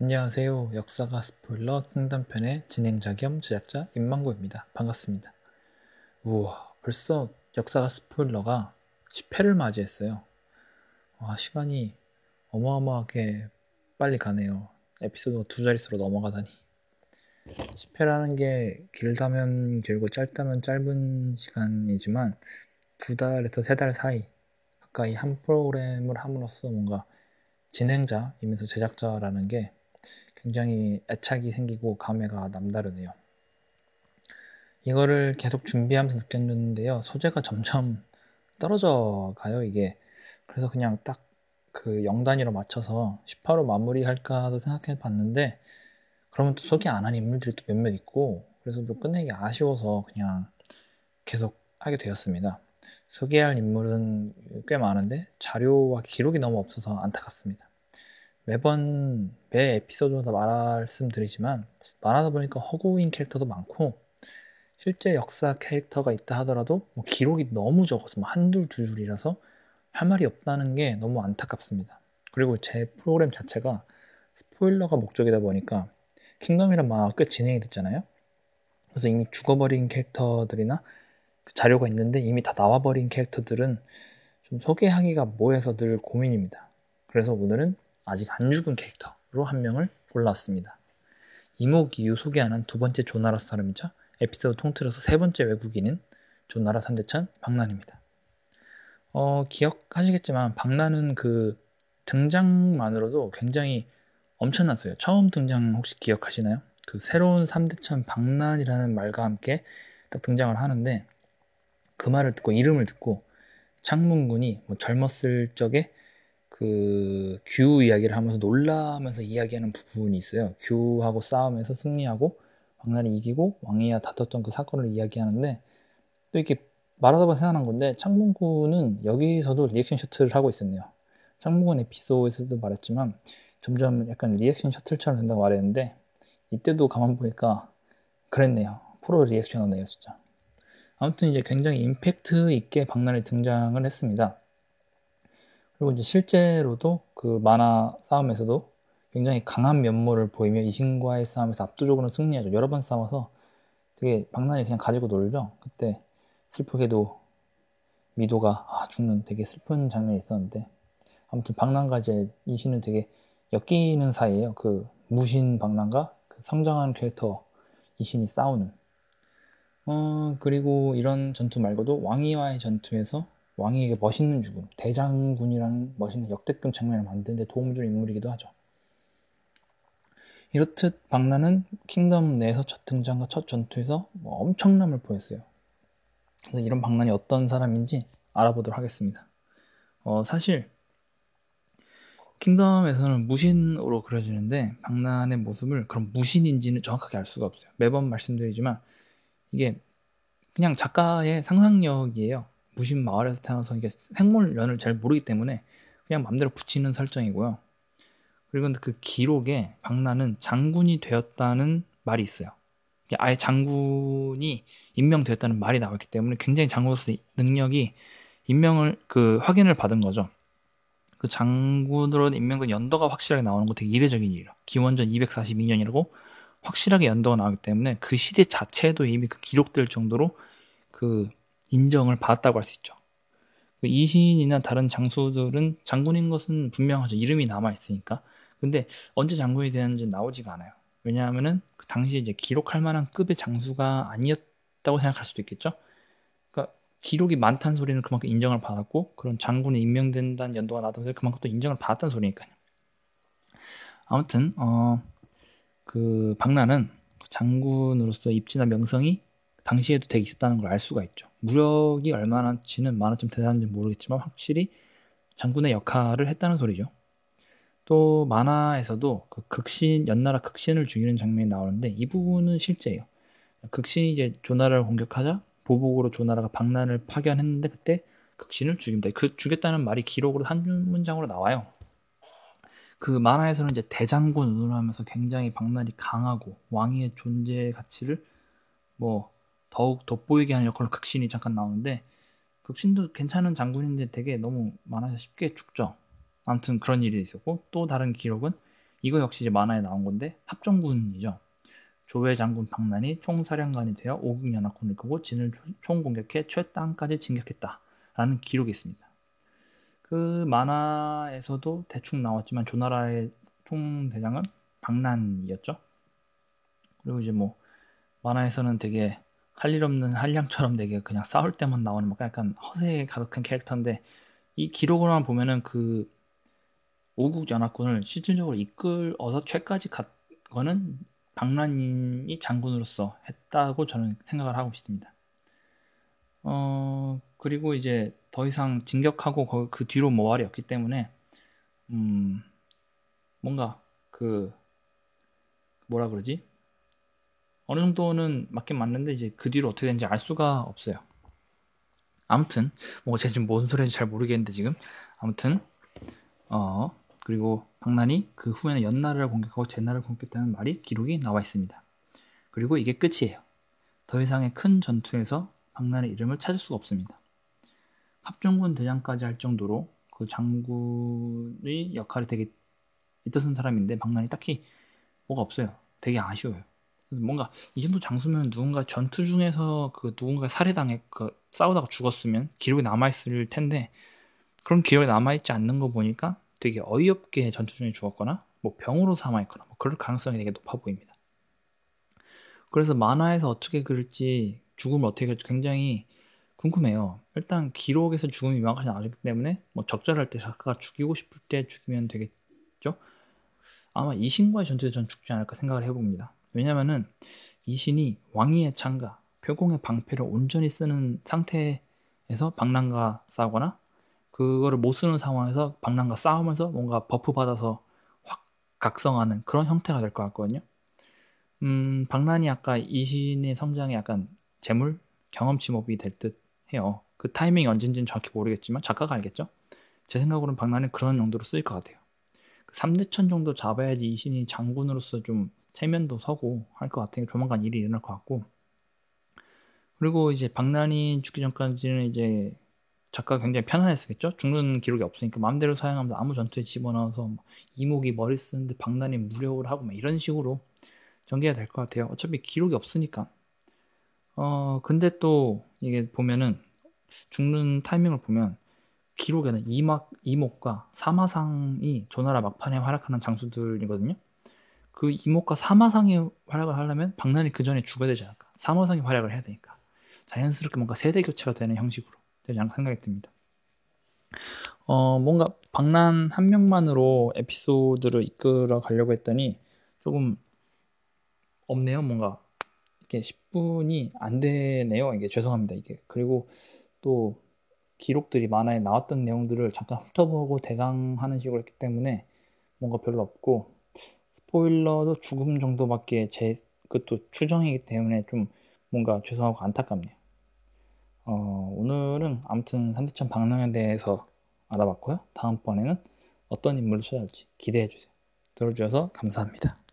안녕하세요. 역사가 스포일러 킹덤편의 진행자 겸 제작자 임만고입니다. 반갑습니다. 우와, 벌써 역사가 스포일러가 10회를 맞이했어요. 와, 시간이 어마어마하게 빨리 가네요. 에피소드가 두 자릿수로 넘어가다니. 10회라는 게 길다면 길고 짧다면 짧은 시간이지만 두 달에서 세 달 사이 가까이 한 프로그램을 함으로써 뭔가 진행자이면서 제작자라는 게 굉장히 애착이 생기고 감회가 남다르네요. 이거를 계속 준비하면서 느꼈는데요. 소재가 점점 떨어져 가요, 이게. 그래서 그냥 딱 그 0단위로 맞춰서 18호 마무리할까도 생각해 봤는데, 그러면 또 소개 안 한 인물들이 또 몇몇 있고, 그래서 좀 끝내기 아쉬워서 그냥 계속 하게 되었습니다. 소개할 인물은 꽤 많은데, 자료와 기록이 너무 없어서 안타깝습니다. 매번 매 에피소드마다 말씀드리지만 말하다 보니까 허구인 캐릭터도 많고 실제 역사 캐릭터가 있다 하더라도 뭐 기록이 너무 적어서 뭐 한둘 두 줄이라서 할 말이 없다는 게 너무 안타깝습니다. 그리고 제 프로그램 자체가 스포일러가 목적이다 보니까 킹덤이란 만화가 꽤 진행이 됐잖아요. 그래서 이미 죽어버린 캐릭터들이나 그 자료가 있는데 이미 다 나와버린 캐릭터들은 좀 소개하기가 뭐해서 늘 고민입니다. 그래서 오늘은 아직 안 죽은 캐릭터로 한 명을 골랐습니다. 이목 이후 소개하는 두 번째 조나라 사람이자 에피소드 통틀어서 세 번째 외국인은 조나라 산대천 박란입니다. 어, 기억하시겠지만 박란은 그 등장만으로도 굉장히 엄청났어요. 처음 등장 혹시 기억하시나요? 그 새로운 3대천 박란이라는 말과 함께 딱 등장을 하는데 그 말을 듣고 이름을 듣고 창문군이 뭐 젊었을 적에 그 규 이야기를 하면서 놀라면서 이야기하는 부분이 있어요. 규하고 싸우면서 승리하고 박난이 이기고 왕이야 다퉜던 그 사건을 이야기하는데 또 이렇게 말하다 보면 생각난 건데 창문군은 여기서도 리액션 셔틀을 하고 있었네요. 창문군 에피소드에서도 말했지만 점점 약간 리액션 셔틀처럼 된다고 말했는데 이때도 가만 보니까 그랬네요. 프로 리액션이네요 진짜. 아무튼 이제 굉장히 임팩트 있게 박난이 등장을 했습니다. 그리고 이제 실제로도 그 만화 싸움에서도 굉장히 강한 면모를 보이며 이신과의 싸움에서 압도적으로 승리하죠. 여러 번 싸워서 되게 박난이 그냥 가지고 놀죠. 그때 슬프게도 미도가 아, 죽는 되게 슬픈 장면이 있었는데 아무튼 박난과 이제 이신은 되게 엮이는 사이에요. 그 무신 박난과 그 성장한 캐릭터 이신이 싸우는. 어 그리고 이런 전투 말고도 왕이와의 전투에서 왕에게 멋있는 죽음, 대장군이라는 멋있는 역대급 장면을 만드는데 도움 줄 인물이기도 하죠. 이렇듯 박란은 킹덤 내에서 첫 등장과 첫 전투에서 뭐 엄청남을 보였어요. 그래서 이런 박란이 어떤 사람인지 알아보도록 하겠습니다. 어, 사실 킹덤에서는 무신으로 그려지는데 박란의 모습을 그럼 무신인지는 정확하게 알 수가 없어요. 매번 말씀드리지만 이게 그냥 작가의 상상력이에요. 무신 마을에서 태어나서 이게 생물연을 잘 모르기 때문에 그냥 맘대로 붙이는 설정이고요. 그리고 그 기록에 박란은 장군이 되었다는 말이 있어요. 아예 장군이 임명되었다는 말이 나왔기 때문에 굉장히 장군으로서 능력이 임명을 그 확인을 받은 거죠. 그 장군으로 임명된 연도가 확실하게 나오는 거 되게 이례적인 일이에요. 기원전 242년이라고 확실하게 연도가 나오기 때문에 그 시대 자체도 이미 그 기록될 정도로 그 인정을 받았다고 할 수 있죠. 그 이신이나 다른 장수들은 장군인 것은 분명하죠. 이름이 남아 있으니까. 근데 언제 장군이 되는지 나오지가 않아요. 왜냐하면은 그 당시에 이제 기록할 만한 급의 장수가 아니었다고 생각할 수도 있겠죠. 그러니까 기록이 많다는 소리는 그만큼 인정을 받았고 그런 장군이 임명된다는 연도가 나도 그만큼 또 인정을 받았다는 소리니까요. 아무튼 어 그 박나는 장군으로서 입지나 명성이 당시에도 되게 있었다는 걸 알 수가 있죠. 무력이 얼마나지는 많았좀 대단한지 모르겠지만 확실히 장군의 역할을 했다는 소리죠. 또 만화에서도 그 극신 연나라 극신을 죽이는 장면이 나오는데 이 부분은 실제예요. 극신이 이제 조나라를 공격하자 보복으로 조나라가 박난을 파견했는데 그때 극신을 죽입니다. 그 죽였다는 말이 기록으로 한 문장으로 나와요. 그 만화에서는 이제 대장군으로 하면서 굉장히 박난이 강하고 왕의 존재 가치를 뭐 더욱 돋보이게 하는 역할로 극신이 잠깐 나오는데 극신도 괜찮은 장군인데 되게 너무 많아서 쉽게 죽죠. 아무튼 그런 일이 있었고 또 다른 기록은 이거 역시 이제 만화에 나온 건데 합정군이죠. 조회 장군 박난이 총사령관이 되어 오국연합군을 이끌고 진을 총공격해 최땅까지 진격했다라는 기록이 있습니다. 그 만화에서도 대충 나왔지만 조나라의 총대장은 박난이었죠. 그리고 이제 뭐 만화에서는 되게 할 일 없는 한량처럼 되게 그냥 싸울 때만 나오는 막 약간 허세에 가득한 캐릭터인데 이 기록으로만 보면은 그 오국 연합군을 실질적으로 이끌어서 최까지 간 거는 박란이 장군으로서 했다고 저는 생각을 하고 있습니다. 어 그리고 이제 더 이상 진격하고 그 뒤로 모발이 없기 때문에 음 뭔가 그 뭐라 그러지 어느 정도는 맞긴 맞는데 이제 그 뒤로 어떻게 되는지 알 수가 없어요. 아무튼 뭐 제가 지금 뭔 소리인지 잘 모르겠는데 지금 아무튼 어 그리고 박난이 그 후에는 연나라를 공격하고 제나라를 공격했다는 말이 기록이 나와 있습니다. 그리고 이게 끝이에요. 더 이상의 큰 전투에서 박난의 이름을 찾을 수가 없습니다. 합중군 대장까지 할 정도로 그 장군의 역할이 되게 있었던 사람인데 박난이 딱히 뭐가 없어요. 되게 아쉬워요. 뭔가 이 정도 장수면 누군가 전투 중에서 그 누군가 살해당해 그 싸우다가 죽었으면 기록이 남아있을 텐데 그런 기록이 남아있지 않는 거 보니까 되게 어이없게 전투 중에 죽었거나 뭐 병으로 사망했거나 뭐 그럴 가능성이 되게 높아 보입니다. 그래서 만화에서 어떻게 그릴지 죽음을 어떻게 그릴지 굉장히 궁금해요. 일단 기록에서 죽음이 명확하지 않았기 때문에 뭐 적절할 때 작가가 죽이고 싶을 때 죽이면 되겠죠. 아마 이신과의 전투에서 전 죽지 않을까 생각을 해봅니다. 왜냐면은 이신이 왕기의 창과, 표공의 방패를 온전히 쓰는 상태에서 방난과 싸우거나 그거를 못 쓰는 상황에서 방난과 싸우면서 뭔가 buff 받아서 확 각성하는 그런 형태가 될 것 같거든요. 음, 방난이 아까 이신의 성장에 약간 제물 경험치 mob이 될 듯 해요. 그 타이밍이 언젠지는 정확히 모르겠지만 작가가 알겠죠? 제 생각으로는 방란이 그런 용도로 쓰일 것 같아요. 3대천 그 정도 잡아야지 이신이 장군으로서 좀 체면도 서고 할 것 같아요. 조만간 일이 일어날 것 같고. 그리고 이제 박난이 죽기 전까지는 이제 작가가 굉장히 편안했겠죠? 죽는 기록이 없으니까 마음대로 사용하면서 아무 전투에 집어넣어서 이목이 머리 쓰는데 박난이 무력을 하고 막 이런 식으로 전개가 될 것 같아요. 어차피 기록이 없으니까. 어, 근데 또 이게 보면은 죽는 타이밍을 보면 기록에는 이막, 이목과 사마상이 조나라 막판에 활약하는 장수들이거든요. 그 이목과 사마상이 활약을 하려면 박난이 그 전에 죽어야 되지 않을까. 사마상이 활약을 해야 되니까. 자연스럽게 뭔가 세대 교체가 되는 형식으로 되지 않을까 생각이 듭니다. 어, 뭔가 박난 한 명만으로 에피소드를 이끌어 가려고 했더니 조금 없네요. 뭔가 이렇게 10분이 안 되네요. 이게 죄송합니다. 이게 그리고 또 기록들이 만화에 나왔던 내용들을 잠깐 훑어보고 대강하는 식으로 했기 때문에 뭔가 별로 없고 스포일러도 죽음 정도밖에 제 그것도 추정이기 때문에 좀 뭔가 죄송하고 안타깝네요. 어, 오늘은 아무튼 3대천 방랑에 대해서 알아봤고요. 다음번에는 어떤 인물을 찾아올지 기대해 주세요. 들어주셔서 감사합니다.